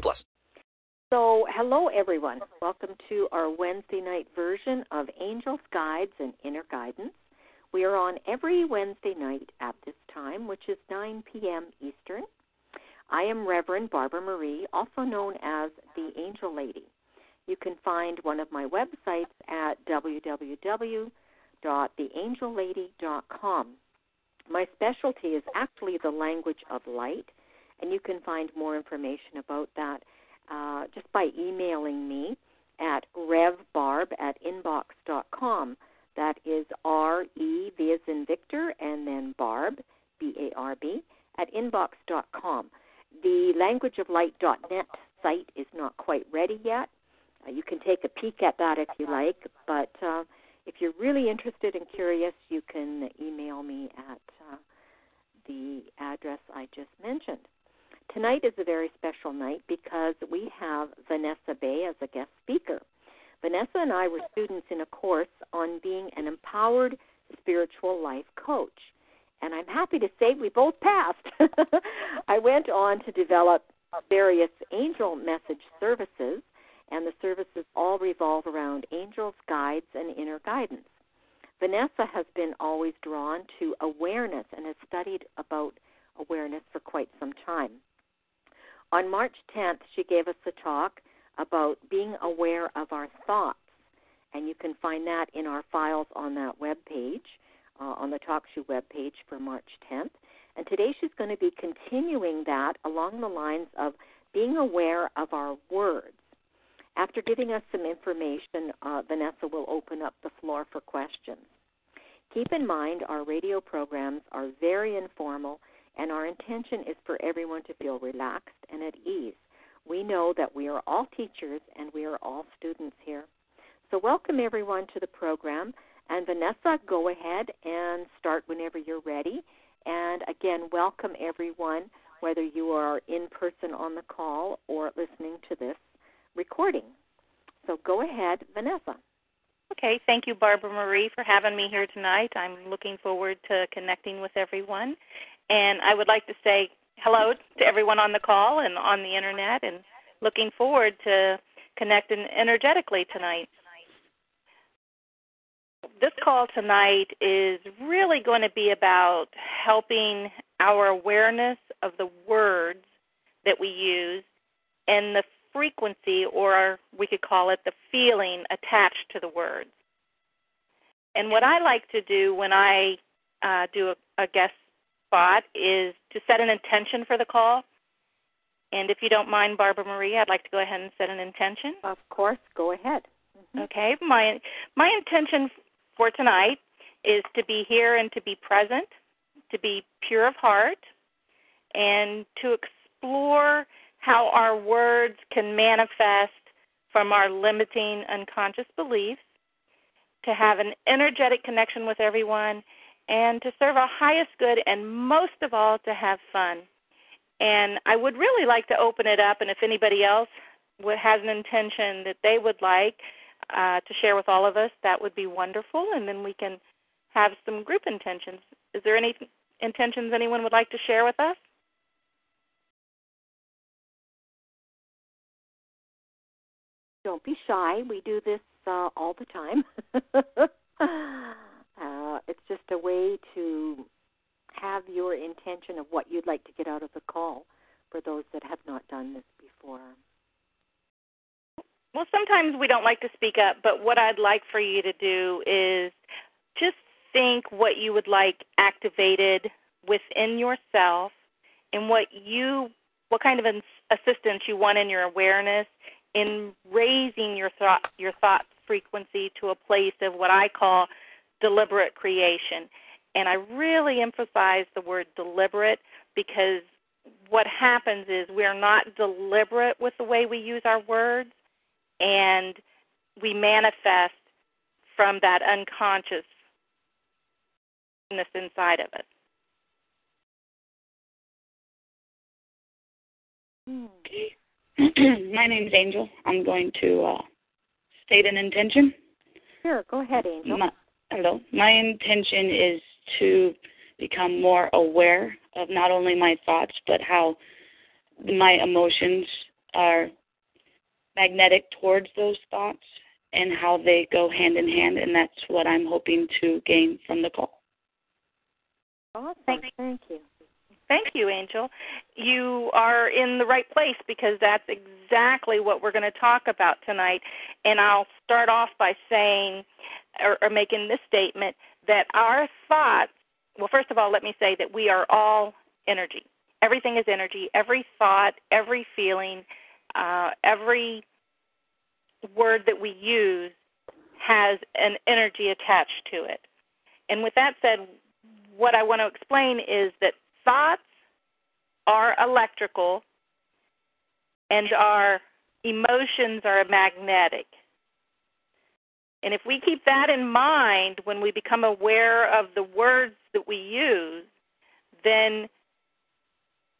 plus. So, hello everyone. Welcome to our Wednesday night version of Angels, Guides, and Inner Guidance. We are on every Wednesday night at this time, which is 9 p.m. Eastern. I am Reverend Barbara Marie, also known as the Angel Lady. You can find one of my websites at www.theangellady.com. My specialty is actually the language of light, and you can find more information about that uh, just by emailing me at revbarb at inbox.com. That is R E V as in Victor and then Barb, B A R B, at inbox.com. The languageoflight.net site is not quite ready yet. Uh, you can take a peek at that if you like, but uh, if you're really interested and curious, you can email me at uh, the address I just mentioned. Tonight is a very special night because we have Vanessa Bey as a guest speaker. Vanessa and I were students in a course on being an empowered spiritual life coach. And I'm happy to say we both passed. I went on to develop various angel message services, and the services all revolve around angels, guides, and inner guidance. Vanessa has been always drawn to awareness and has studied about awareness for quite some time. On March 10th, she gave us a talk about being aware of our thoughts. And you can find that in our files on that web page, uh, on the TalkShoe web page for March 10th. And today she's going to be continuing that along the lines of being aware of our words. After giving us some information, uh, Vanessa will open up the floor for questions. Keep in mind, our radio programs are very informal, and our intention is for everyone to feel relaxed and at ease. We know that we are all teachers and we are all students here. So, welcome everyone to the program. And Vanessa, go ahead and start whenever you're ready. And again, welcome everyone, whether you are in person on the call or listening to this recording. So, go ahead, Vanessa. Okay, thank you, Barbara Marie, for having me here tonight. I'm looking forward to connecting with everyone. And I would like to say hello to everyone on the call and on the internet and looking forward to connecting energetically tonight. This call tonight is really going to be about helping our awareness of the words that we use and the frequency, or we could call it the feeling attached to the words. And what I like to do when I uh, do a, a guest spot is to set an intention for the call. And if you don't mind, Barbara Marie, I'd like to go ahead and set an intention. Of course, go ahead. Mm-hmm. Okay, my my intention for tonight is to be here and to be present, to be pure of heart, and to explore how our words can manifest from our limiting unconscious beliefs, to have an energetic connection with everyone, and to serve our highest good, and most of all, to have fun. And I would really like to open it up, and if anybody else has an intention that they would like uh, to share with all of us, that would be wonderful, and then we can have some group intentions. Is there any intentions anyone would like to share with us? Don't be shy. We do this uh, all the time. It's just a way to have your intention of what you'd like to get out of the call for those that have not done this before. Well, sometimes we don't like to speak up, but what I'd like for you to do is just think what you would like activated within yourself and what you what kind of assistance you want in your awareness in raising your thought your thought frequency to a place of what I call deliberate creation. And I really emphasize the word deliberate because what happens is we're not deliberate with the way we use our words, and we manifest from that unconsciousness inside of us. Okay. My name's Angel. I'm going to uh, state an intention. Sure, go ahead, Angel. My, hello. My intention is to become more aware of not only my thoughts, but how my emotions are magnetic towards those thoughts and how they go hand in hand. And that's what I'm hoping to gain from the call. Awesome. Thank you. Thank you, Angel. You are in the right place because that's exactly what we're going to talk about tonight. And I'll start off by saying or, or making this statement that our thoughts, well, first of all, let me say that we are all energy. Everything is energy. Every thought, every feeling, uh, every word that we use has an energy attached to it. And with that said, what I want to explain is that thoughts are electrical and our emotions are magnetic. And if we keep that in mind when we become aware of the words that we use, then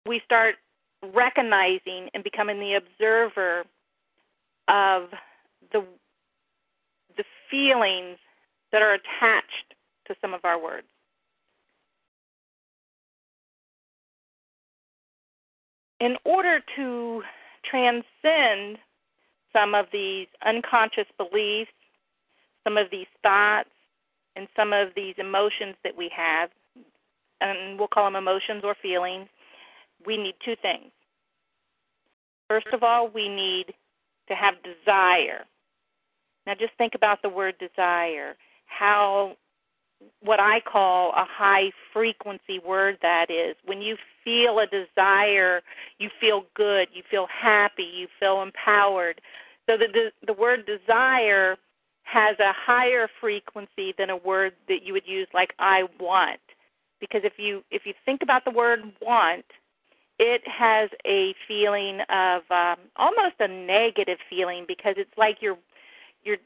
we start recognizing and becoming the observer of the the feelings that are attached to some of our words. In order to transcend some of these unconscious beliefs, some of these thoughts, and some of these emotions that we have, and we'll call them emotions or feelings, we need two things. First of all, we need to have desire. Now, just think about the word desire, how what I call a high frequency word that is. When you feel a desire, you feel good, you feel happy, you feel empowered. So the the word desire has a higher frequency than a word that you would use like I want. Because if you if you think about the word want, it has a feeling of um, almost a negative feeling because it's like you're you're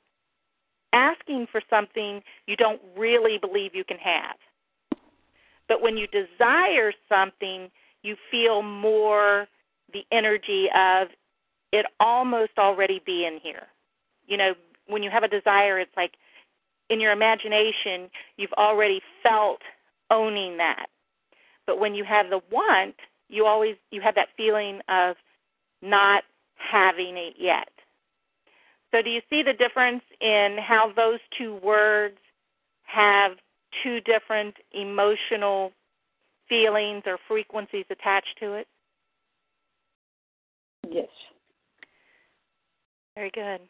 asking for something you don't really believe you can have. But when you desire something, you feel more the energy of it almost already being here. You know, when you have a desire, it's like in your imagination, you've already felt owning that. But when you have the want, you always you have that feeling of not having it yet. So, do you see the difference in how those two words have two different emotional feelings or frequencies attached to it? Yes. Very good.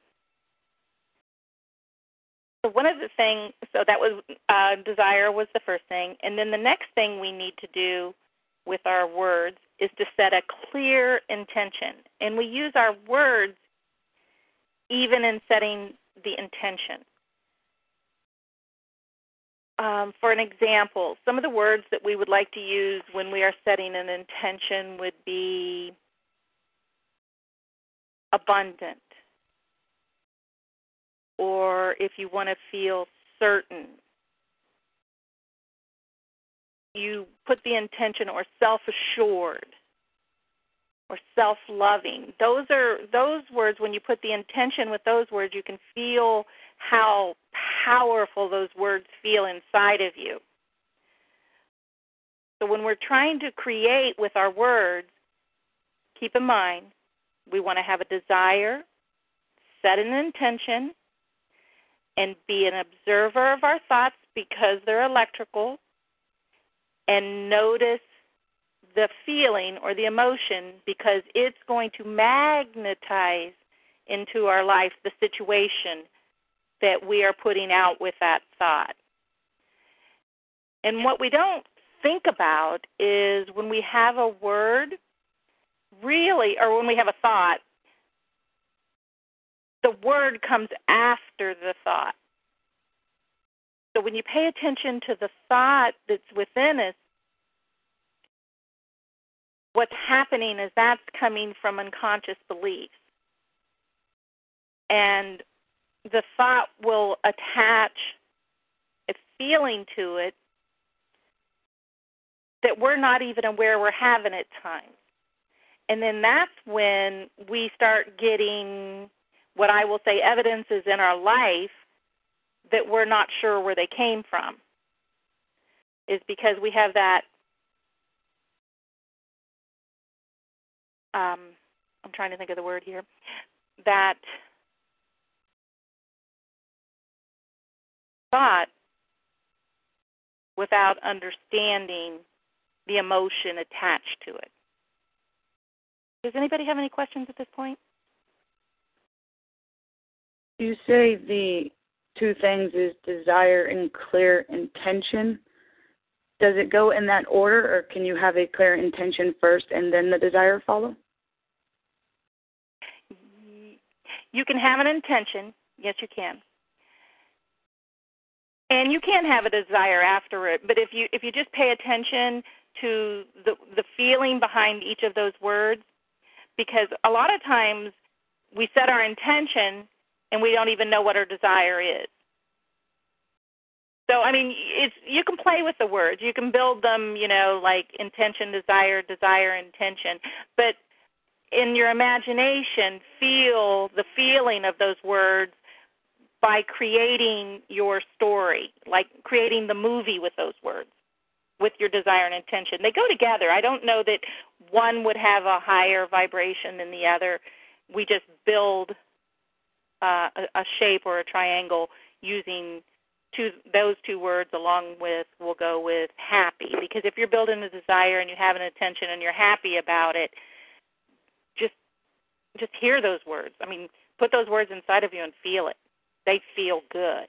So one of the things, so that was uh, desire was the first thing, and then the next thing we need to do with our words is to set a clear intention, and we use our words even in setting the intention. Um, for an example, some of the words that we would like to use when we are setting an intention would be abundant, or if you want to feel certain, you put the intention or self assured or self-loving. Those are those words when you put the intention with those words, you can feel how powerful those words feel inside of you. So when we're trying to create with our words, keep in mind we want to have a desire, set an intention, and be an observer of our thoughts because they're electrical, and notice the feeling or the emotion because it's going to magnetize into our life the situation that we are putting out with that thought. And what we don't think about is when we have a word, really, or when we have a thought, the word comes after the thought. So when you pay attention to the thought that's within us, what's happening is that's coming from unconscious beliefs. And the thought will attach a feeling to it that we're not even aware we're having at times. And then that's when we start getting what I will say evidences in our life that we're not sure where they came from. Is because we have that um I'm trying to think of the word here. That thought without understanding the emotion attached to it. Does anybody have any questions at this point? You say the two things is desire and clear intention. Does it go in that order, or can you have a clear intention first and then the desire follow? You can have an intention. Yes, you can. And you can have a desire after it, but if you if you just pay attention to the the feeling behind each of those words, because a lot of times we set our intention and we don't even know what our desire is. So I mean, it's you can play with the words. You can build them, you know, like intention, desire, desire, intention. But in your imagination, feel the feeling of those words by creating your story, like creating the movie with those words with your desire and intention. They go together. I don't know that one would have a higher vibration than the other. We just build uh, a, a shape or a triangle using two those two words along with we'll go with happy because if you're building a desire and you have an intention and you're happy about it just hear those words i mean put those words inside of you and feel it they feel good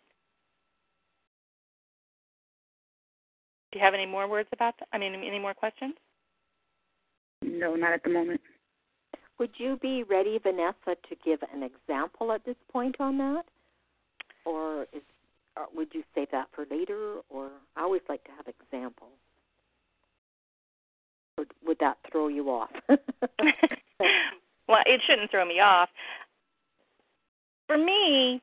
Do you have any more words about that? I mean, any more questions? No, not at the moment. Would you be ready, Vanessa, to give an example at this point on that, or is, uh, would you save that for later? Or I always like to have examples. Or would that throw you off? well, it shouldn't throw me off. For me,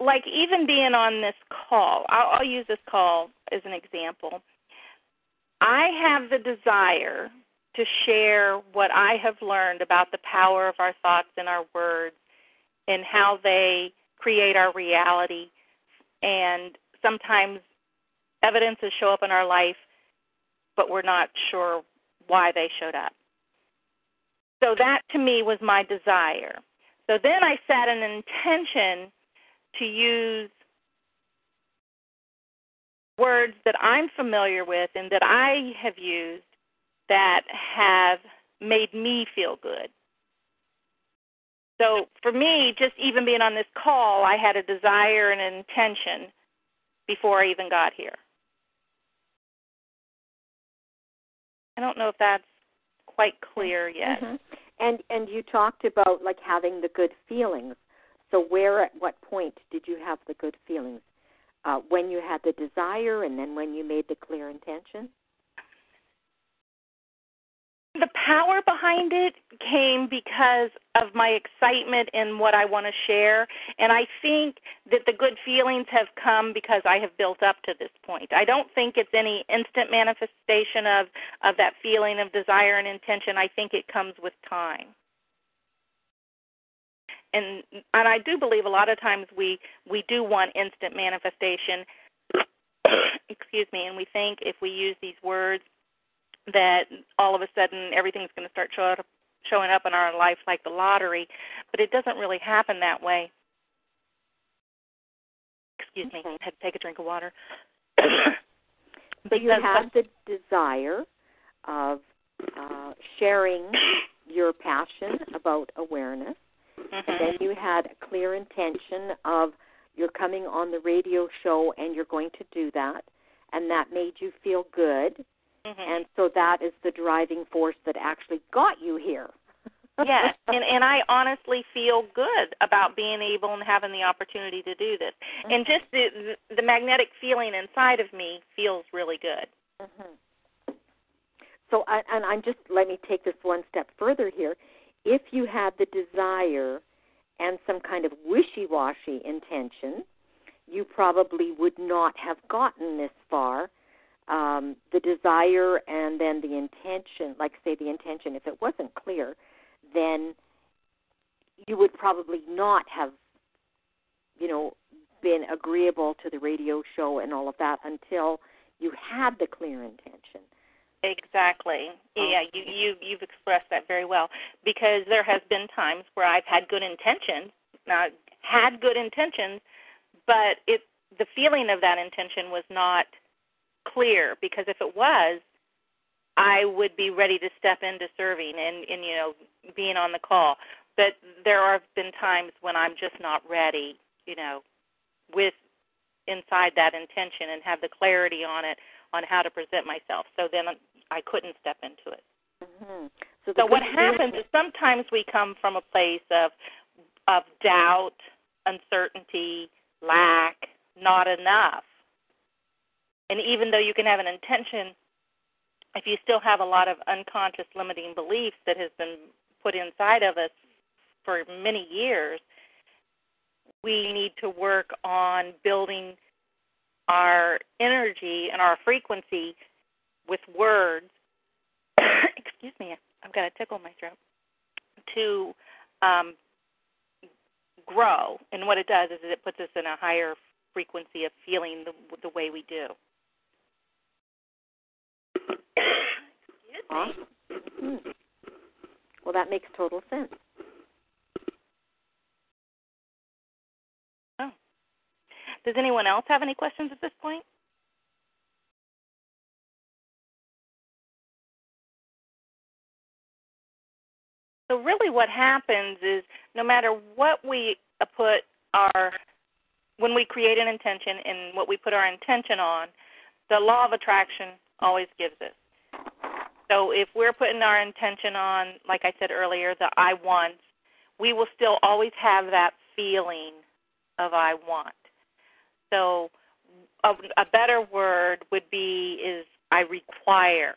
like even being on this call, I'll, I'll use this call as an example. I have the desire to share what I have learned about the power of our thoughts and our words and how they create our reality. And sometimes evidences show up in our life, but we're not sure why they showed up. So that to me was my desire. So then I set an intention to use words that I'm familiar with and that I have used that have made me feel good. So for me, just even being on this call, I had a desire and an intention before I even got here. I don't know if that's quite clear yet. Mm-hmm. And and you talked about like having the good feelings. So, where at what point did you have the good feelings? Uh, when you had the desire, and then when you made the clear intention? The power behind it came because of my excitement in what I want to share. And I think that the good feelings have come because I have built up to this point. I don't think it's any instant manifestation of, of that feeling of desire and intention. I think it comes with time and and I do believe a lot of times we we do want instant manifestation. excuse me, and we think if we use these words that all of a sudden everything's going to start show up, showing up in our life like the lottery, but it doesn't really happen that way. Excuse okay. me, I had to take a drink of water. so you have the desire of uh, sharing your passion about awareness Mm-hmm. And then you had a clear intention of you're coming on the radio show and you're going to do that, and that made you feel good. Mm-hmm. And so that is the driving force that actually got you here. yes, and and I honestly feel good about being able and having the opportunity to do this, mm-hmm. and just the the magnetic feeling inside of me feels really good. Mm-hmm. So, I, and I'm just let me take this one step further here. If you had the desire and some kind of wishy-washy intention, you probably would not have gotten this far. Um, the desire and then the intention, like say the intention, if it wasn't clear, then you would probably not have, you know, been agreeable to the radio show and all of that until you had the clear intention. Exactly. Yeah, you you you've expressed that very well because there has been times where I've had good intentions, not had good intentions, but it the feeling of that intention was not clear because if it was, I would be ready to step into serving and and you know being on the call. But there have been times when I'm just not ready, you know, with inside that intention and have the clarity on it on how to present myself. So then I couldn't step into it. Mm-hmm. So, so what happens is sometimes we come from a place of of doubt, uncertainty, lack, not enough. And even though you can have an intention, if you still have a lot of unconscious limiting beliefs that has been put inside of us for many years, we need to work on building our energy and our frequency with words. excuse me, I've got a tickle in my throat. To um, grow, and what it does is it puts us in a higher frequency of feeling the, the way we do. Awesome. Mm-hmm. Well, that makes total sense. Oh. Does anyone else have any questions at this point? So really, what happens is no matter what we put our when we create an intention and what we put our intention on, the law of attraction always gives it. So if we're putting our intention on, like I said earlier, the I want, we will still always have that feeling of I want. So a, a better word would be is I require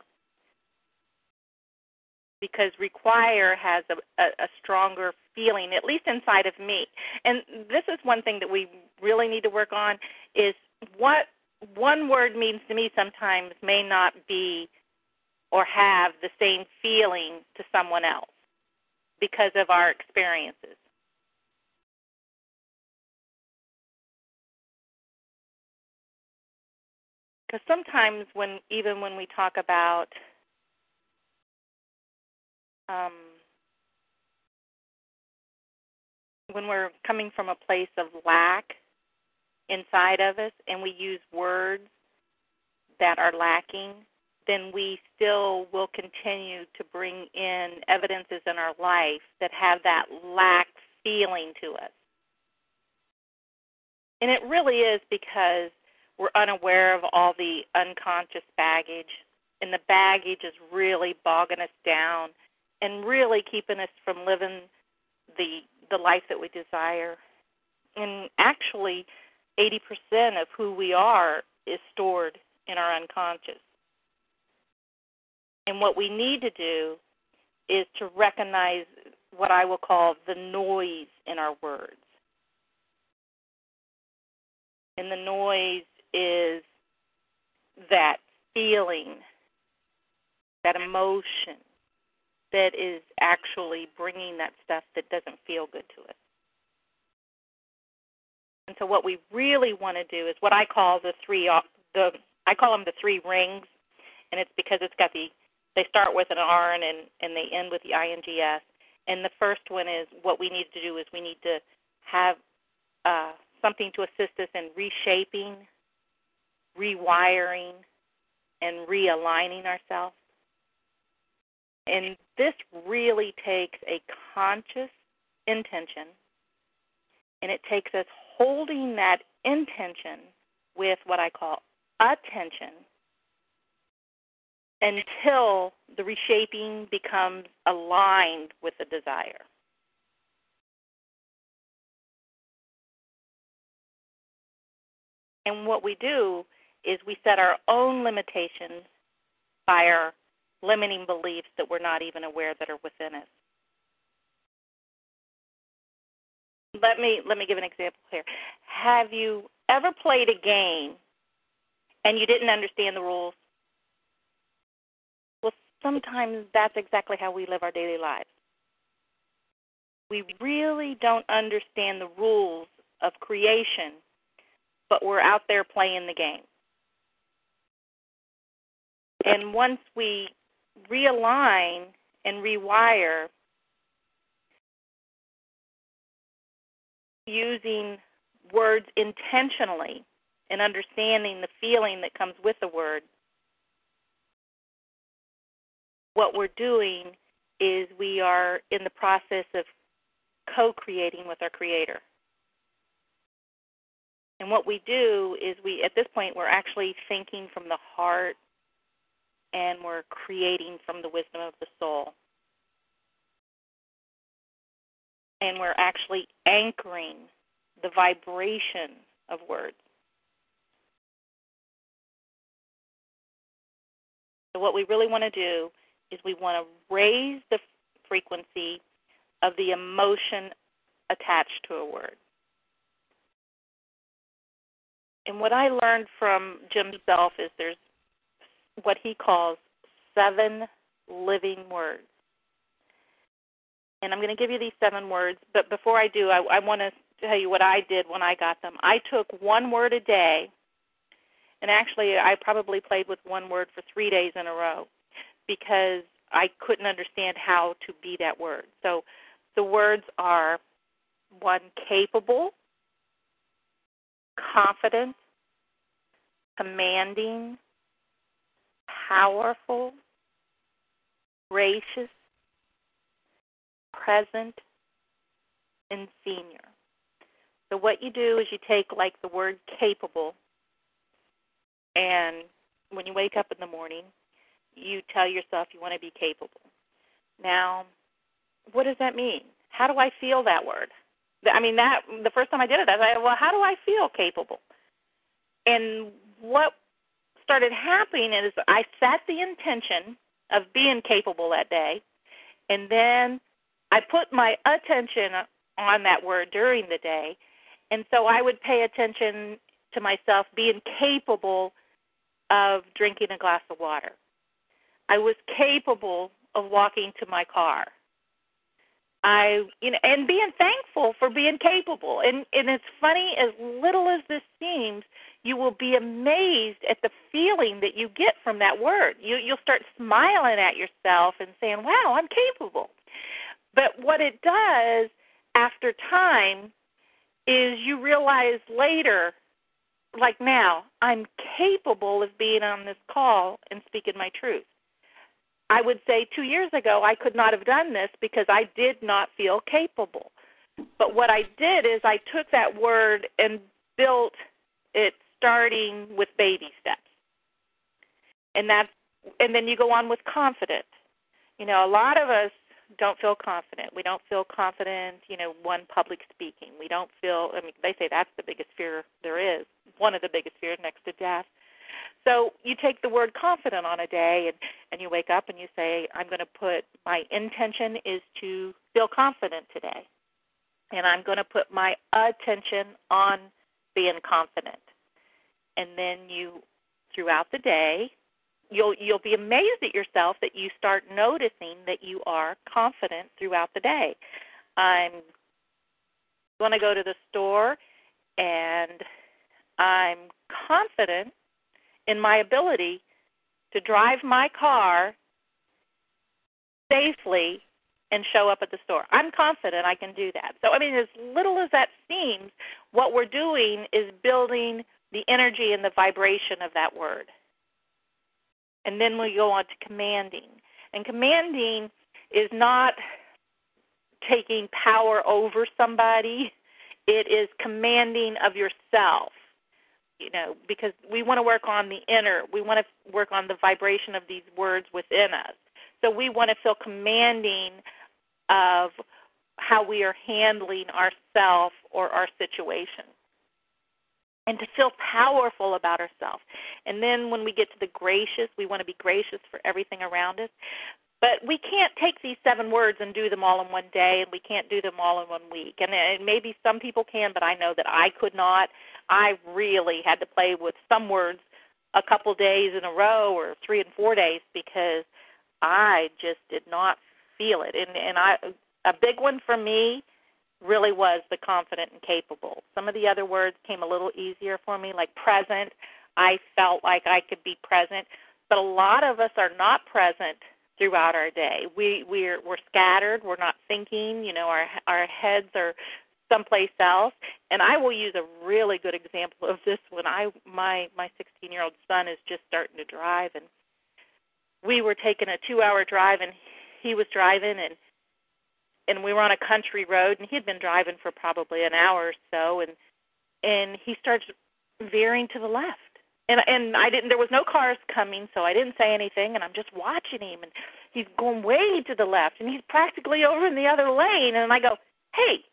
because require has a, a, a stronger feeling, at least inside of me. And this is one thing that we really need to work on is what one word means to me sometimes may not be or have the same feeling to someone else because of our experiences. Because sometimes when even when we talk about um, when we're coming from a place of lack inside of us and we use words that are lacking, then we still will continue to bring in evidences in our life that have that lack feeling to us. And it really is because we're unaware of all the unconscious baggage, and the baggage is really bogging us down and really keeping us from living the the life that we desire. And actually, 80% of who we are is stored in our unconscious. And what we need to do is to recognize what I will call the noise in our words. And the noise is that feeling, that emotion, that is actually bringing that stuff that doesn't feel good to us. And so what we really want to do is what I call the three the I call them the three rings, and it's because it's got the they start with an R and and they end with the ings. And the first one is what we need to do is we need to have uh, something to assist us in reshaping, rewiring, and realigning ourselves. And this really takes a conscious intention and it takes us holding that intention with what I call attention until the reshaping becomes aligned with the desire. And what we do is we set our own limitations by our limiting beliefs that we're not even aware that are within us. Let me let me give an example here. Have you ever played a game and you didn't understand the rules? Sometimes that's exactly how we live our daily lives. We really don't understand the rules of creation, but we're out there playing the game. And once we realign and rewire using words intentionally and understanding the feeling that comes with the word, what we're doing is we are in the process of co creating with our Creator. And what we do is we, at this point, we're actually thinking from the heart and we're creating from the wisdom of the soul. And we're actually anchoring the vibration of words. So, what we really want to do is we want to raise the frequency of the emotion attached to a word. And what I learned from Jim Self is there's what he calls seven living words. And I'm going to give you these seven words, but before I do, I, I want to tell you what I did when I got them. I took one word a day, and actually, I probably played with one word for three days in a row because I couldn't understand how to be that word. So the words are one, capable, confident, commanding, powerful, gracious, present, and senior. So what you do is you take like the word capable and when you wake up in the morning, you tell yourself you want to be capable. Now, what does that mean? How do I feel that word? I mean, that the first time I did it, I said, well, how do I feel capable? And what started happening is I set the intention of being capable that day, and then I put my attention on that word during the day, and so I would pay attention to myself being capable of drinking a glass of water. I was capable of walking to my car. I you know and being thankful for being capable. And and it's funny as little as this seems, you will be amazed at the feeling that you get from that word. You you'll start smiling at yourself and saying, "Wow, I'm capable." But what it does after time is you realize later like now, I'm capable of being on this call and speaking my truth. I would say two years ago I could not have done this because I did not feel capable. But what I did is I took that word and built it starting with baby steps. And that's and then you go on with confident. You know, a lot of us don't feel confident. We don't feel confident, you know, one public speaking. We don't feel I mean they say that's the biggest fear there is. One of the biggest fears next to death. So you take the word confident on a day and, and you wake up and you say, I'm going to put my intention is to feel confident today. And I'm going to put my attention on being confident. And then you, throughout the day, you'll you'll be amazed at yourself that you start noticing that you are confident throughout the day. I'm going to go to the store and I'm confident in my ability to drive my car safely and show up at the store. I'm confident I can do that. So, I mean, as little as that seems, what we're doing is building the energy and the vibration of that word. And then we go on to commanding. And commanding is not taking power over somebody, it is commanding of yourself you know, because we want to work on the inner, we want to work on the vibration of these words within us. So we want to feel commanding of how we are handling ourself or our situation. And to feel powerful about ourselves. And then when we get to the gracious, we want to be gracious for everything around us. But we can't take these seven words and do them all in one day, and we can't do them all in one week. And, maybe some people can, but I know that I could not. I really had to play with some words a couple days in a row or three and four days because I just did not feel it. And and I a big one for me really was the confident and capable. Some of the other words came a little easier for me, like present. I felt like I could be present, but a lot of us are not present throughout our day. We we're we're scattered. We're not thinking. You know, our our heads are someplace else. And I will use a really good example of this when I my my 16 year old son is just starting to drive, and we were taking a two hour drive, and he was driving and and we were on a country road and he had been driving for probably an hour or so and and he starts veering to the left and and I didn't there was no cars coming so I didn't say anything and I'm just watching him and he's going way to the left and he's practically over in the other lane and I go hey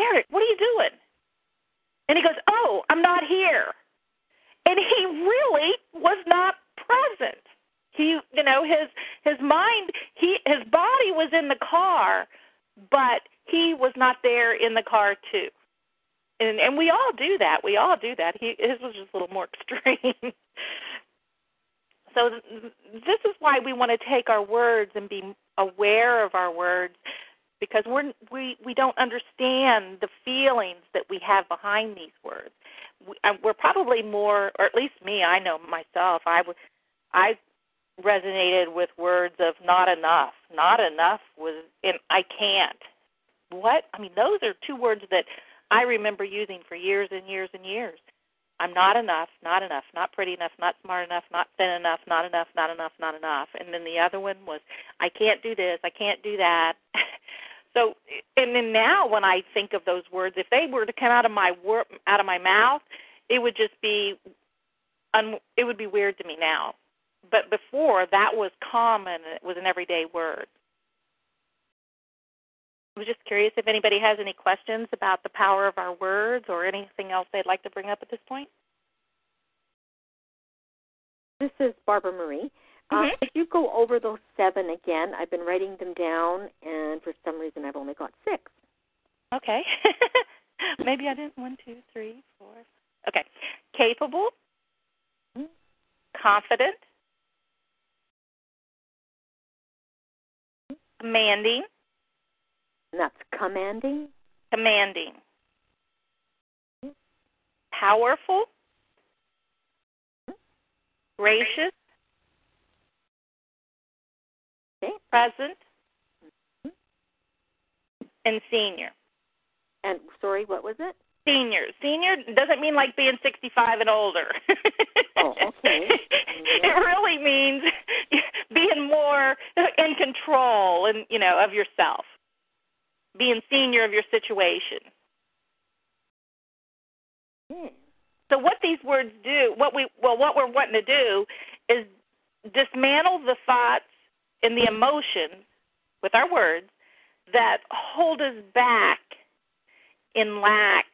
Eric what are you doing? And he goes oh I'm not here. And he really was not present. He you know his his mind he his body was in the car but he was not there in the car too and and we all do that we all do that he his was just a little more extreme so this is why we want to take our words and be aware of our words because we're we we don't understand the feelings that we have behind these words we, uh, we're probably more or at least me i know myself i would i resonated with words of not enough. Not enough was and I can't. What? I mean, those are two words that I remember using for years and years and years. I'm not enough, not enough, not pretty enough, not smart enough, not thin enough, not enough, not enough, not enough. And then the other one was I can't do this, I can't do that. so and then now when I think of those words, if they were to come out of my out of my mouth, it would just be un- it would be weird to me now but before that was common. It was an everyday word. I was just curious if anybody has any questions about the power of our words or anything else they'd like to bring up at this point. This is Barbara Marie. Uh, Mm-hmm. Uh, if you go over those seven again, I've been writing them down, and for some reason I've only got six. Okay. Maybe I didn't. One, two, three, four. Okay. Capable, Mhm. confident, commanding, And that's commanding, commanding, hmm? powerful, hmm? gracious, okay, present, hmm? and senior. and sorry, what was it? Senior. Senior doesn't mean like being 65 and older. Oh, okay. it really means being more in control and you know of yourself. Being senior of your situation. Hmm. So what these words do, what we well what we're wanting to do is dismantle the thoughts and the emotions with our words that hold us back in lack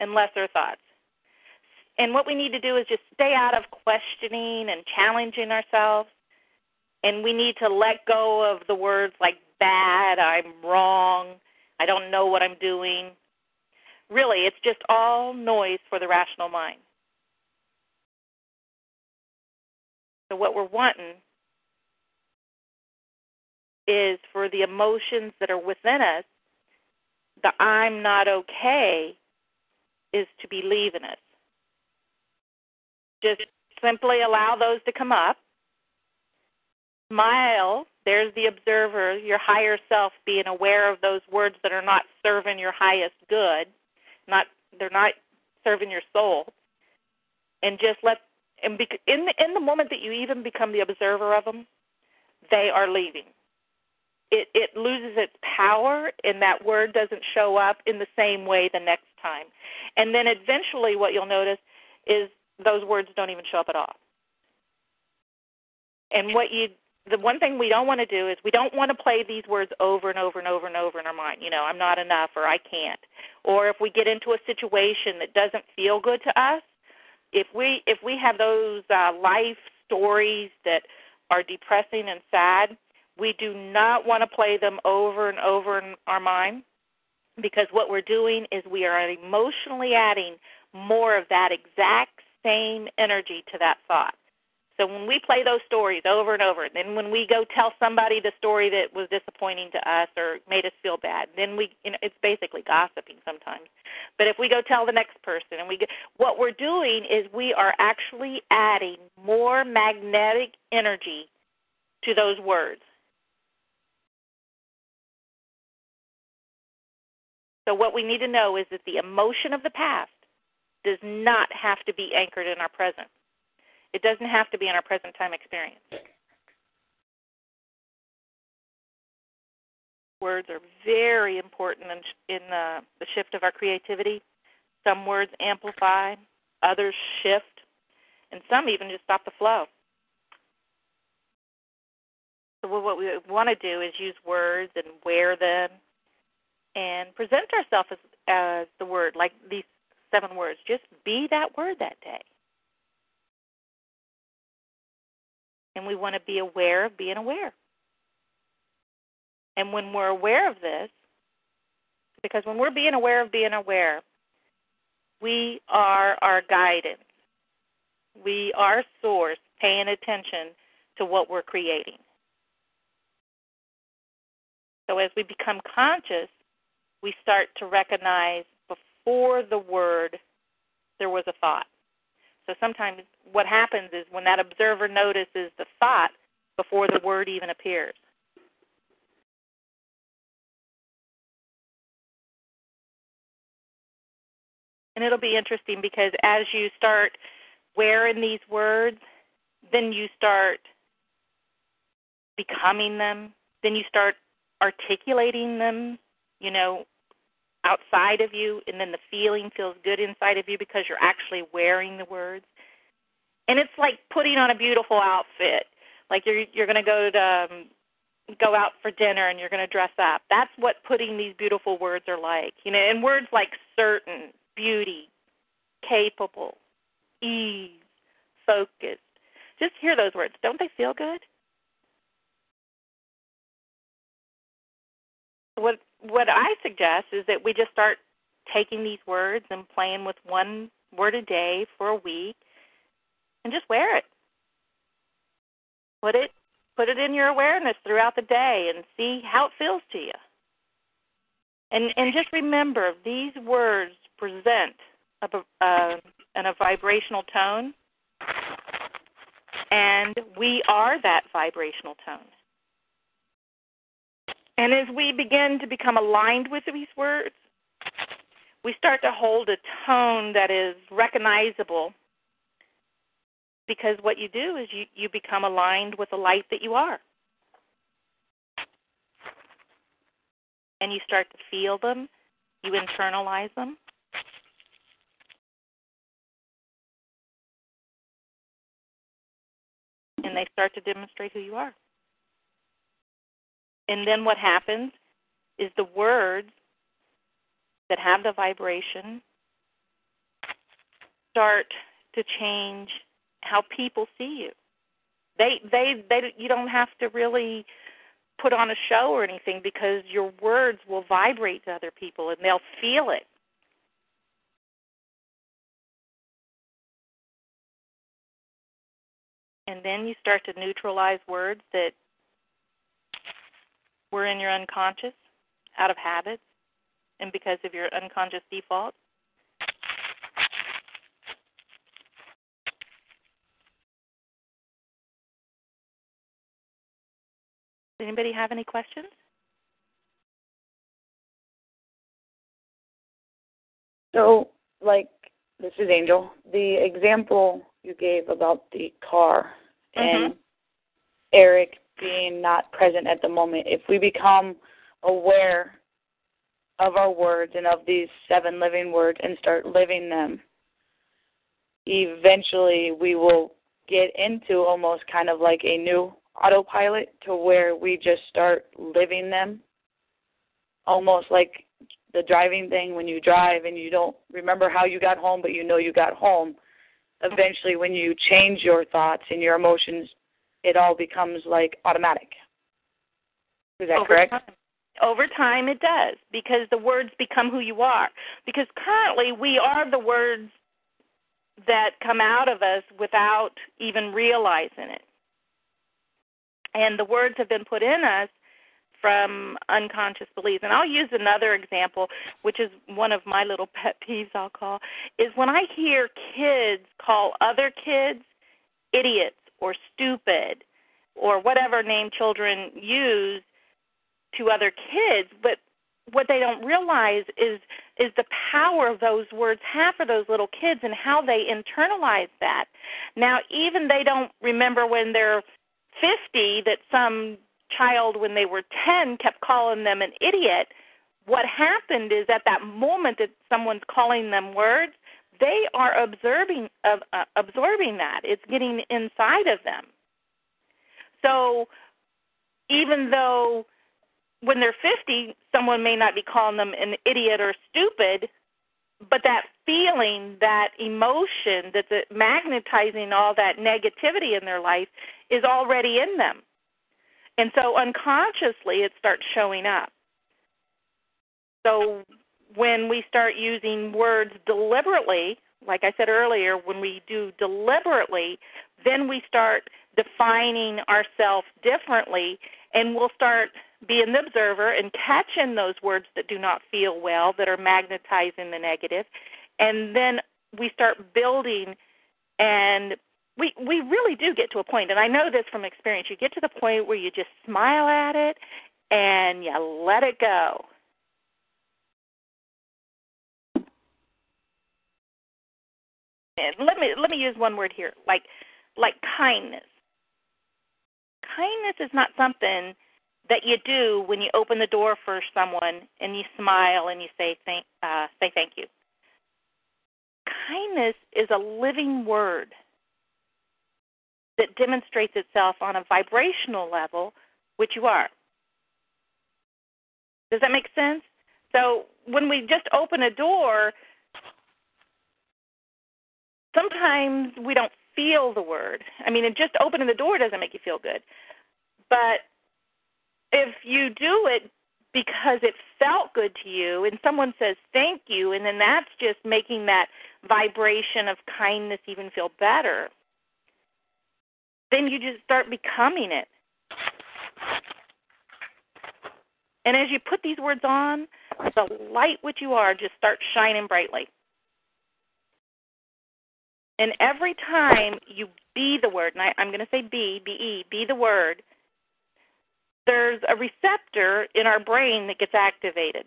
and lesser thoughts. And what we need to do is just stay out of questioning and challenging ourselves. And we need to let go of the words like bad, I'm wrong, I don't know what I'm doing. Really, it's just all noise for the rational mind. So, what we're wanting is for the emotions that are within us, the I'm not okay, is to be leaving us. Just simply allow those to come up. Smile. There's the observer, your higher self being aware of those words that are not serving your highest good, not they're not serving your soul. And just let and bec- in the in the moment that you even become the observer of them, they are leaving. It it loses its power, and that word doesn't show up in the same way the next time. And then eventually, what you'll notice is those words don't even show up at all. And what you the one thing we don't want to do is we don't want to play these words over and over and over and over in our mind. You know, I'm not enough or I can't. Or if we get into a situation that doesn't feel good to us, if we if we have those uh, life stories that are depressing and sad, we do not want to play them over and over in our mind because what we're doing is we are emotionally adding more of that exact same energy to that thought. So when we play those stories over and over, then when we go tell somebody the story that was disappointing to us or made us feel bad, then we you know it's basically gossiping sometimes. But if we go tell the next person and we get what we're doing is we are actually adding more magnetic energy to those words. So what we need to know is that the emotion of the past does not have to be anchored in our present. It doesn't have to be in our present time experience. Words are very important in, in the, the shift of our creativity. Some words amplify, others shift, and some even just stop the flow. So what we want to do is use words and wear them and present ourselves as, as the word, like these seven words. Just be that word that day. And we want to be aware of being aware. And when we're aware of this, because when we're being aware of being aware, we are our guidance. We are source paying attention to what we're creating. So as we become conscious, we start to recognize before the word there was a thought. So sometimes what happens is when that observer notices the thought before the word even appears. And it'll be interesting because as you start wearing these words, then you start becoming them, then you start articulating them, you know, outside of you, and then the feeling feels good inside of you because you're actually wearing the words. And it's like putting on a beautiful outfit. Like you're you're going to go to um, go out for dinner and you're going to dress up. That's what putting these beautiful words are like. You know, and words like certain, beauty, capable, ease, focused. Just hear those words. Don't they feel good? What what I suggest is that we just start taking these words and playing with one word a day for a week and just wear it. Put it put it in your awareness throughout the day and see how it feels to you. And and just remember these words present a, uh, in a vibrational tone, and we are that vibrational tone. And as we begin to become aligned with these words, we start to hold a tone that is recognizable because what you do is you, you become aligned with the light that you are. And you start to feel them, you internalize them. And they start to demonstrate who you are. And then what happens is the words that have the vibration start to change how people see you. They they they you don't have to really put on a show or anything because your words will vibrate to other people and they'll feel it. And then you start to neutralize words that were in your unconscious out of habit and because of your unconscious default. Does Anybody have any questions? So, like, this is Angel. The example you gave about the car mm-hmm. and Eric being not present at the moment, if we become aware of our words and of these seven living words and start living them, eventually we will get into almost kind of like a new autopilot to where we just start living them. Almost like the driving thing when you drive and you don't remember how you got home, but you know you got home. eventually, when you change your thoughts and your emotions, it all becomes like automatic. Is that over correct? Time. Over time, it does because the words become who you are. Because currently, we are the words that come out of us without even realizing it. And the words have been put in us from unconscious beliefs. And I'll use another example, which is one of my little pet peeves, I'll call, is when I hear kids call other kids idiots or stupid or whatever name children use to other kids, but what they don't realize is is the power those words have for those little kids and how they internalize that. Now, even they don't remember when they're 50 that some child when they were 10 kept calling them an idiot. What happened is at that moment that someone's calling them words, they are observing uh, uh, absorbing that. It's getting inside of them. So even though when they're 50, someone may not be calling them an idiot or stupid, but that feeling, that emotion that's magnetizing all that negativity in their life is already in them. And so unconsciously it starts showing up. So when we start using words deliberately, like I said earlier, when we do deliberately, then we start defining ourselves differently and we'll start being the observer and catching those words that do not feel well, that are magnetizing the negative, and then we start building and we we really do get to a point and I know this from experience. You get to the point where you just smile at it and you let it go. And let me let me use one word here, like like kindness. Kindness is not something that you do when you open the door for someone and you smile and you say thank uh, say thank you. Kindness is a living word that demonstrates itself on a vibrational level, which you are. Does that make sense? So when we just open a door, sometimes we don't feel the word. I mean, just opening the door doesn't make you feel good. But if you do it because it felt good to you and someone says thank you and then that's just making that vibration of kindness even feel better then you just start becoming it and as you put these words on the light which you are just starts shining brightly and every time you be the word and I, i'm going to say be be be the word there's a receptor in our brain that gets activated.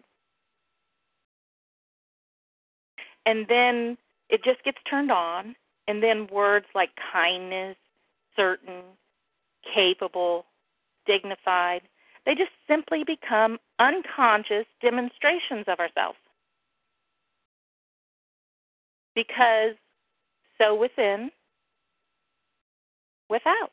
And then it just gets turned on, and then words like kindness, certain, capable, dignified, they just simply become unconscious demonstrations of ourselves. Because so within, without.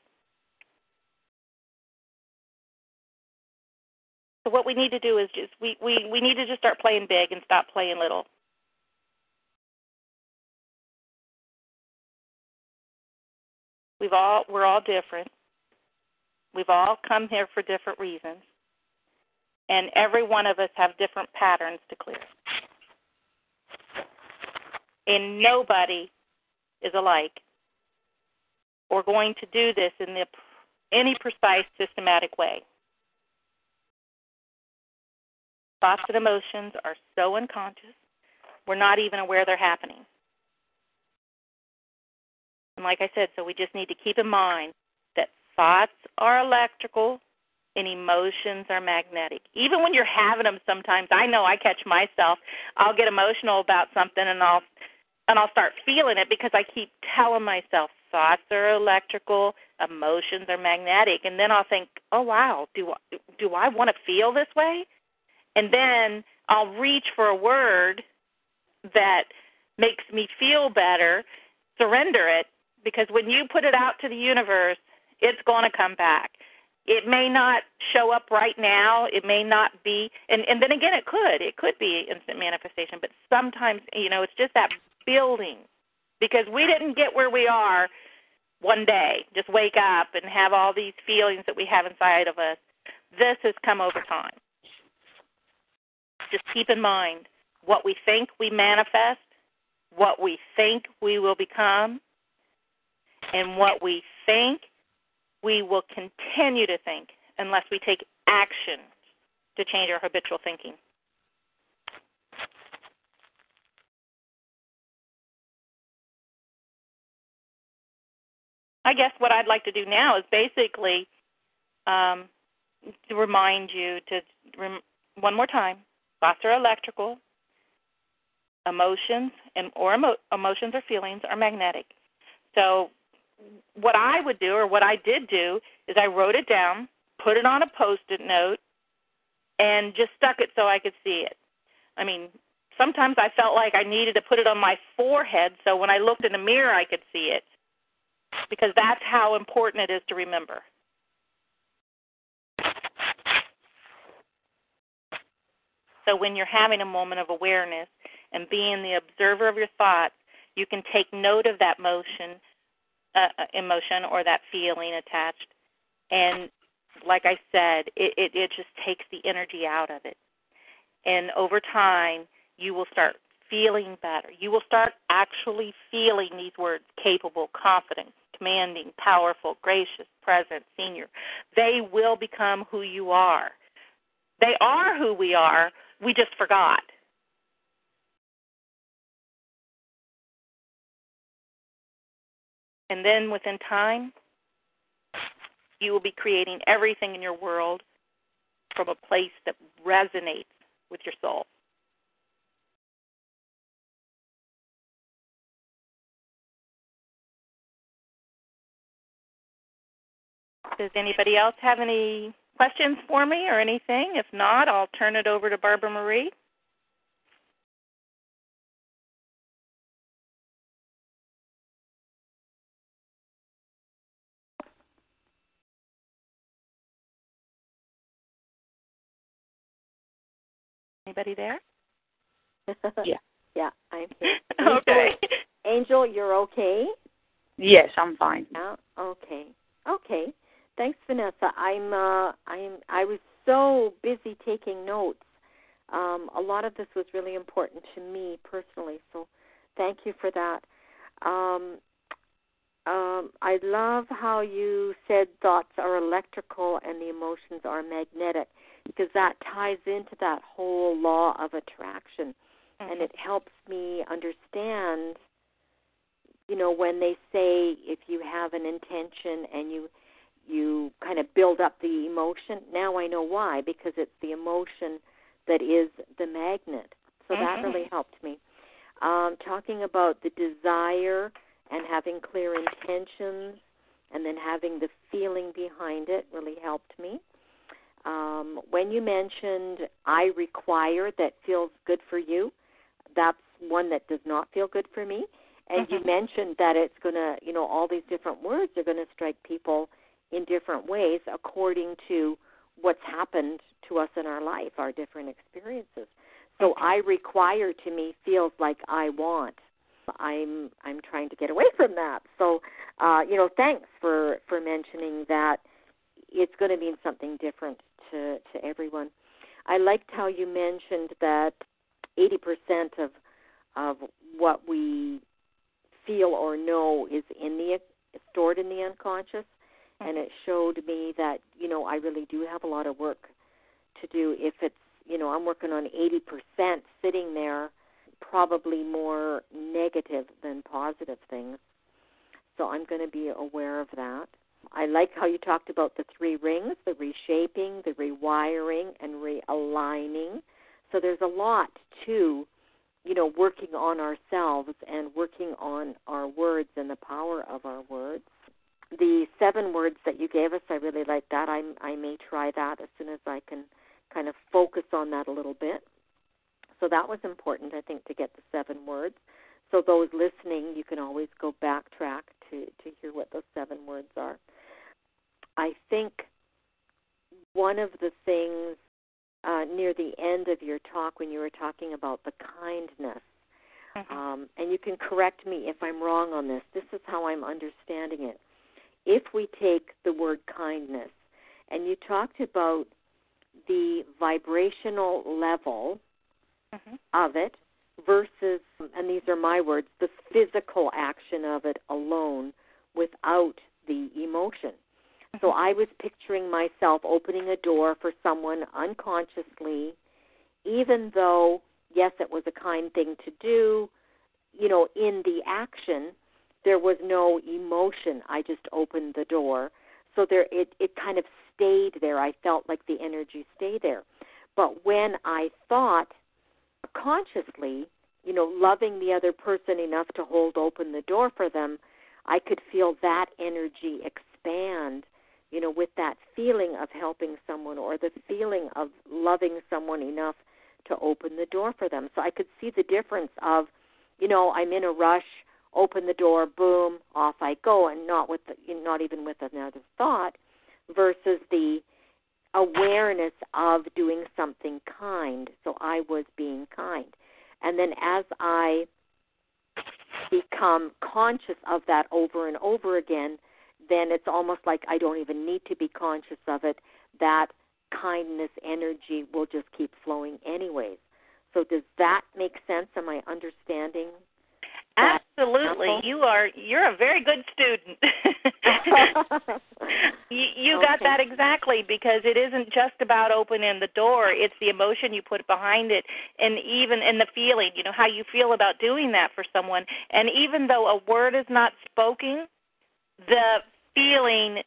So what we need to do is just we we we need to just start playing big and stop playing little. We've all we're all different. We've all come here for different reasons. And every one of us have different patterns to clear. And nobody is alike or going to do this in the any precise systematic way. Thoughts and emotions are so unconscious, we're not even aware they're happening. And like I said, so we just need to keep in mind that thoughts are electrical and emotions are magnetic. Even when you're having them sometimes, I know I catch myself, I'll get emotional about something and I'll and I'll start feeling it because I keep telling myself thoughts are electrical, emotions are magnetic, and then I'll think, "Oh wow, do do I want to feel this way?" and then I'll reach for a word that makes me feel better, surrender it, because when you put it out to the universe, it's going to come back. It may not show up right now. It may not be, and and then again, it could. It could be instant manifestation, but sometimes, you know, it's just that building. because we didn't get where we are one day, just wake up and have all these feelings that we have inside of us. This has come over time. Just keep in mind what we think we manifest, what we think we will become, and what we think we will continue to think unless we take action to change our habitual thinking. I guess what I'd like to do now is basically um, to remind you to rem- one more time. Are electrical. Emotions and or emo- emotions or feelings are magnetic. So, what I would do, or what I did do, is I wrote it down, put it on a post-it note, and just stuck it so I could see it. I mean, sometimes I felt like I needed to put it on my forehead so when I looked in the mirror I could see it because that's how important it is to remember. So when you're having a moment of awareness and being the observer of your thoughts, you can take note of that motion, uh, uh emotion or that feeling attached, and like I said, it, it it just takes the energy out of it. And over time, you will start feeling better. You will start actually feeling these words capable, confident, commanding, powerful, gracious, present, senior. They will become who you are. They are who we are. We just forgot. And then within time, you will be creating everything in your world from a place that resonates with your soul. Does anybody else have any questions for me or anything? If not, I'll turn it over to Barbara Marie. Anybody there? yeah. Yeah, I'm here. okay. Angel, you're okay? Yes, I'm fine. Yeah. Okay. Okay. Thanks, Vanessa. I'm uh, I'm I was so busy taking notes. Um, a lot of this was really important to me personally, so thank you for that. Um, um, I love how you said thoughts are electrical and the emotions are magnetic because that ties into that whole law of attraction mm-hmm. and it helps me understand you know when they say if you have an intention and you you kind of build up the emotion. Now I know why because it's the emotion that is the magnet. So mm-hmm. that really helped me. Um, talking about the desire and having clear intentions and then having the feeling behind it really helped me. Um, when you mentioned I require that feels good for you, that's one that does not feel good for me. And mm-hmm. you mentioned that it's going to, you know, all these different words are going to strike people in different ways according to what's happened to us in our life, our different experiences. So I require to me feels like I want. I'm I'm trying to get away from that. So uh, you know, thanks for for mentioning that. It's going to mean something different to to everyone. I liked how you mentioned that 80% of of what we feel or know is in the stored in the unconscious and it showed me that you know I really do have a lot of work to do. If it's you know I'm working on 80% sitting there, probably more negative than positive things. So I'm going to be aware of that. I like how you talked about the three rings, the reshaping, the rewiring, and realigning. So there's a lot to, you know, working on ourselves and working on our words and the power of our words the seven words that you gave us, I really like that. I I may try that as soon as I can kind of focus on that a little bit. So that was important, I think, to get the seven words. So those listening, you can always go backtrack to to hear what those seven words are. I think one of the things uh, near the end of your talk, when you were talking about the kindness, Mm-hmm. Um, and you can correct me if I'm wrong on this. This is how I'm understanding it. If we take the word kindness, and you talked about the vibrational level mm-hmm. of it versus, and these are my words, the physical action of it alone without the emotion. So mm-hmm. I was picturing myself opening a door for someone unconsciously, even though, yes, it was a kind thing to do, you know, in the action, there was no emotion. I just opened the door. So there it, it kind of stayed there. I felt like the energy stayed there. But when I thought consciously, you know, loving the other person enough to hold open the door for them, I could feel that energy expand, you know, with that feeling of helping someone or the feeling of loving someone enough to open the door for them. So I could see the difference of, you know, I'm in a rush, open the door, boom, off I go, and not with the, not even with another thought, versus the awareness of doing something kind. So I was being kind. And then as I become conscious of that over and over again, then it's almost like I don't even need to be conscious of it. That kindness energy will just keep flowing anyways. So does that make sense? Am I understanding Absolutely. You are you're a very good student. you you okay. got that exactly because it isn't just about opening the door, it's the emotion you put behind it and even in the feeling, you know, how you feel about doing that for someone. And even though a word is not spoken, the feeling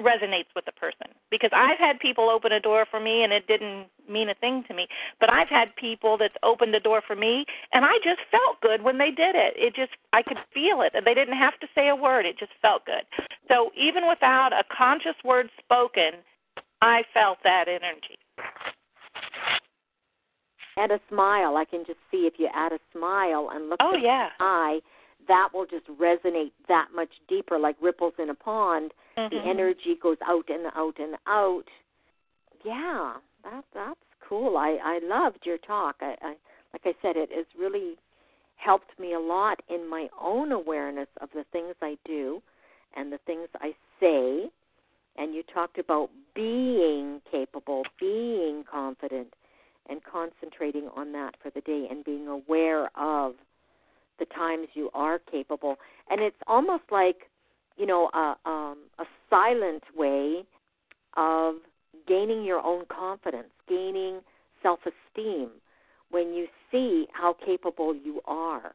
resonates with the person. Because mm-hmm. I've had people open a door for me and it didn't mean a thing to me. But I've had people that's opened the door for me and I just felt good when they did it. It just I could feel it. And they didn't have to say a word. It just felt good. So even without a conscious word spoken I felt that energy. Add a smile. I can just see if you add a smile and look oh yeah. eye that will just resonate that much deeper, like ripples in a pond. Mm-hmm. The energy goes out and out and out. Yeah, that that's cool. I I loved your talk. I, I like I said, it has really helped me a lot in my own awareness of the things I do and the things I say. And you talked about being capable, being confident, and concentrating on that for the day and being aware of the times you are capable. And it's almost like, you know, a, um, a silent way of gaining your own confidence, gaining self esteem when you see how capable you are.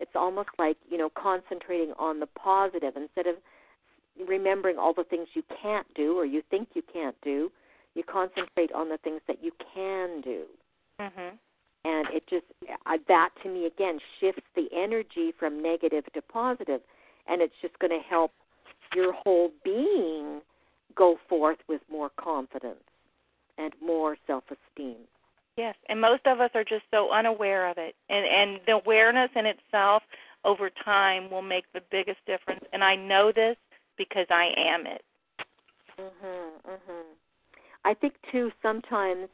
It's almost like, you know, concentrating on the positive instead of remembering all the things you can't do or you think you can't do. You concentrate on the things that you can do. Mm-hmm and it just uh, that to me again shifts the energy from negative to positive. And it's just going to help your whole being go forth with more confidence and more self-esteem. Yes and most of us are just so unaware of it. And and the awareness in itself over time will make the biggest difference. And i know this because i am it. Mhm mhm i think too sometimes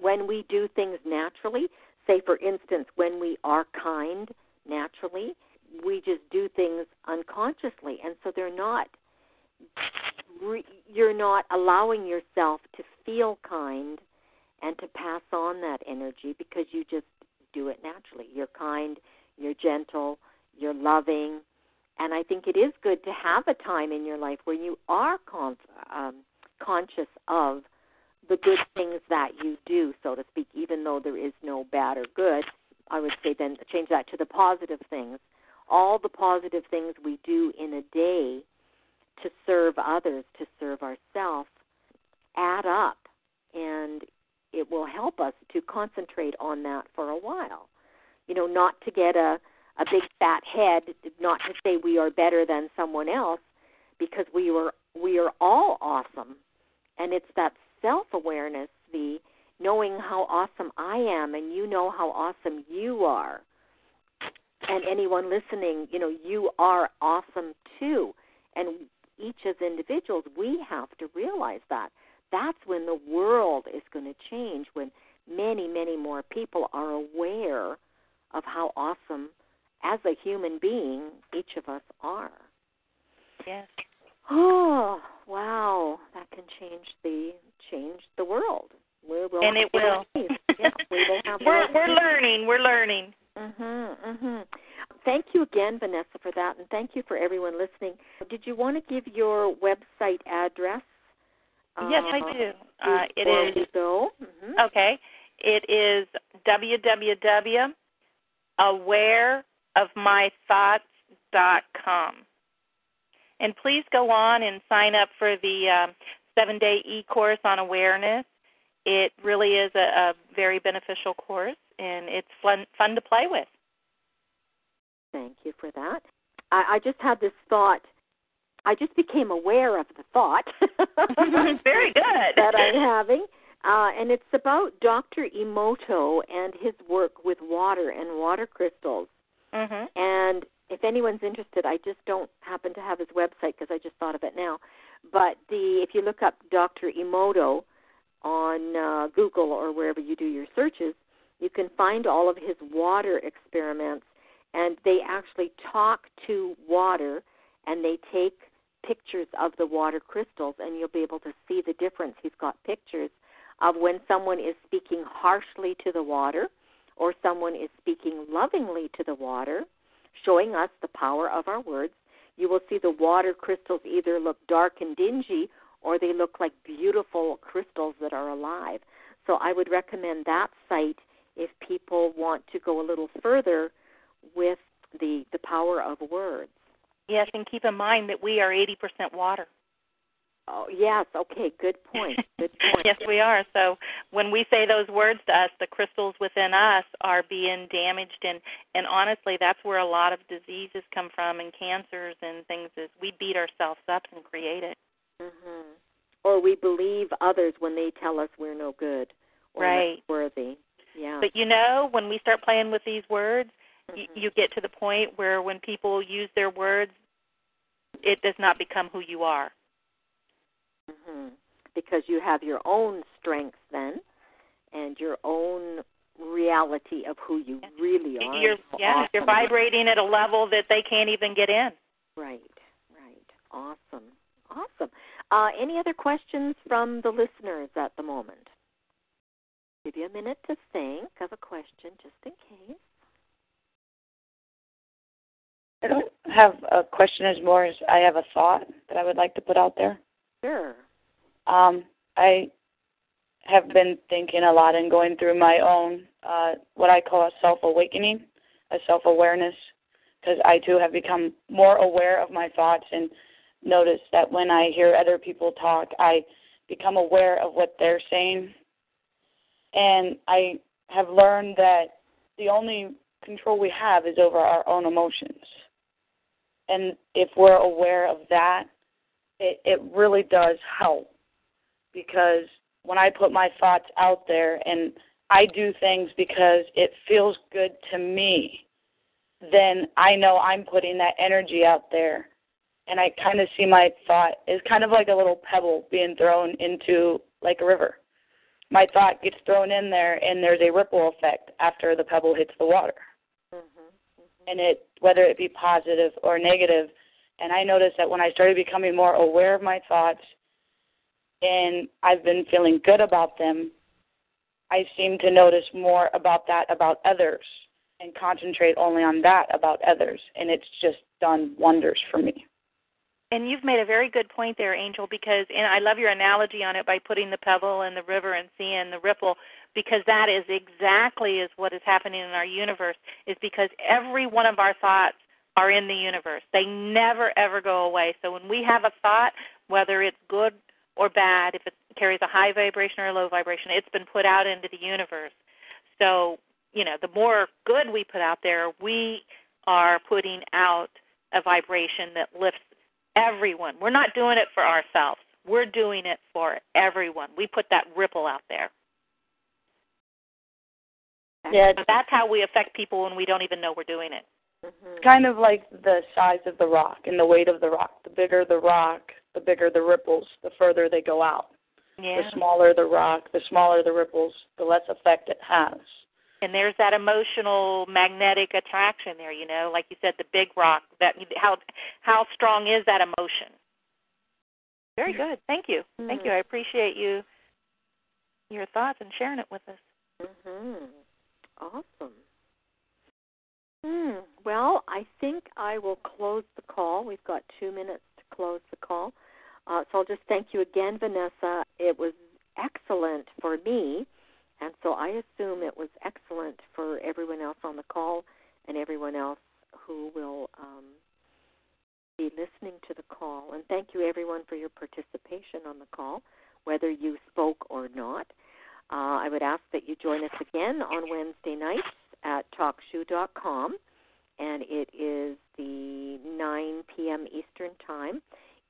when we do things naturally, say for instance, when we are kind naturally, we just do things unconsciously, and so they're not. You're not allowing yourself to feel kind and to pass on that energy because you just do it naturally. You're kind, you're gentle, you're loving, and I think it is good to have a time in your life where you are um, conscious of the good things that you do, so to speak, even though there is no bad or good. I would say then change that to the positive things. All the positive things we do in a day to serve others, to serve ourselves, add up, and it will help us to concentrate on that for a while. You know, not to get a a big fat head, not to say we are better than someone else, because we were we are all awesome, and it's that self awareness, the knowing how awesome I am and you know how awesome you are. And anyone listening, you know, you are awesome too. And each as individuals, we have to realize that. That's when the world is going to change, when many, many more people are aware of how awesome as a human being each of us are. Yes. Oh, wow. That can change the change the world. We will and it will. yes, we will have we're we're learning. We're learning. Mhm. Mhm. Thank you again, Vanessa, for that, and thank you for everyone listening. Did you want to give your website address? Yes, I do. Uh, it is. Mhm. okay. It is www.awareofmythoughts.com. And please go on and sign up for the um, seven day e course on awareness. It really is a, a very beneficial course, and it's fun fun to play with. Thank you for that. I, I just had this thought. I just became aware of the thought. Very good. that I'm having. Uh, and it's about Dr. Emoto and his work with water and water crystals. hmm And if anyone's interested, I just don't happen to have his website because I just thought of it now. But the if you look up Dr. Emoto on uh, Google or wherever you do your searches, you can find all of his water experiments, and they actually talk to water and they take pictures of the water crystals, and you'll be able to see the difference. He's got pictures of when someone is speaking harshly to the water or someone is speaking lovingly to the water, showing us the power of our words. You will see the water crystals either look dark and dingy or they look like beautiful crystals that are alive. So I would recommend that site if people want to go a little further with the the power of words. Yes, and keep in mind that we are 80% water. Oh yes, okay, good point. Good point. yes, we are. So when we say those words to us, the crystals within us are being damaged, and and honestly, that's where a lot of diseases come from, and cancers and things. Is we beat ourselves up and create it. hmm Or we believe others when they tell us we're no good or Right. not worthy. Yeah. But you know, when we start playing with these words, y Mhm. you get to the point where when people use their words, it does not become who you are. Hmm Because you have your own strengths then, and your own reality of who you really are. You're How yeah, you're vibrating at a level that they can't even get in. Right, right. Awesome, awesome. Uh, any other questions from the listeners at the moment? Give you a minute to think of a question, just in case. I don't have a question as more as I have a thought that I would like to put out there. Sure. Um, I have been thinking a lot and going through my own uh, what I call a self awakening, a self awareness, because I too have become more aware of my thoughts and notice that when I hear other people talk, I become aware of what they're saying, and I have learned that the only control we have is over our own emotions. And if we're aware of that, it, it really does help because when I put my thoughts out there and I do things because it feels good to me, then I know I'm putting that energy out there. And I kind of see my thought is kind of like a little pebble being thrown into like a river. My thought gets thrown in there, and there's a ripple effect after the pebble hits the water hmm and it whether it be positive or negative and i noticed that when i started becoming more aware of my thoughts and i've been feeling good about them i seem to notice more about that about others and concentrate only on that about others. And it's just done wonders for me. And you've made a very good point there, Angel, because and I love your analogy on it by putting the pebble in the river and seeing the ripple because that is exactly is what is happening in our universe is because every one of our thoughts are in the universe. They never ever go away. So when we have a thought, whether it's good or bad, if it carries a high vibration or a low vibration, it's been put out into the universe. So, you know, the more good we put out there, we are putting out a vibration that lifts everyone. We're not doing it for ourselves. We're doing it for everyone. We put that ripple out there. yeah So that's how we affect people when we don't even know we're doing it. Hmm it's kind of like the size of the rock and the weight of the rock. The bigger the rock the bigger the ripples the further they go out. Yeah. The smaller the rock, the smaller the ripples, the less effect it has. and there's that emotional magnetic attraction there you know like you said the big rock that how how strong is that emotion? Very good. Thank you. Thank you. I appreciate you your thoughts and sharing it with us. Mhm. Awesome. Hmm. Well, I think I will close the call. We've got two minutes to close the call. Uh, so I'll just thank you again, Vanessa. It was excellent for me, and so I assume it was excellent for everyone else on the call and everyone else who will um, be listening to the call. And thank you, everyone, for your participation on the call, whether you spoke or not. Uh, I would ask that you join us again on Wednesday nights at talkshoe.com, and it is the 9 p.m. Eastern Time.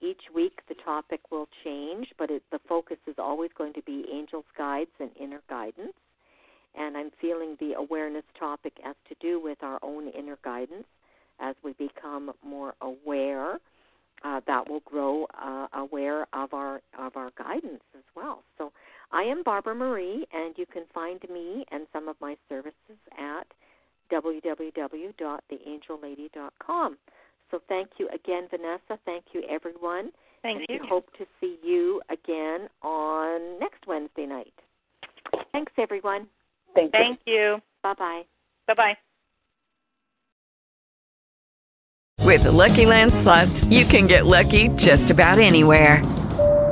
Each week the topic will change, but it, the focus is always going to be angels' guides and inner guidance. And I'm feeling the awareness topic has to do with our own inner guidance as we become more aware. Uh, that will grow uh, aware of our of our guidance as well. So I am Barbara Marie, and you can find me and some of my services at www.theangellady.com. So thank you again, Vanessa. Thank you, everyone. thank and you we hope to see you again on next Wednesday night. Thanks, everyone. Thank you. thank you Bye bye. bye bye With the Lucky Land slots, you can get lucky just about anywhere.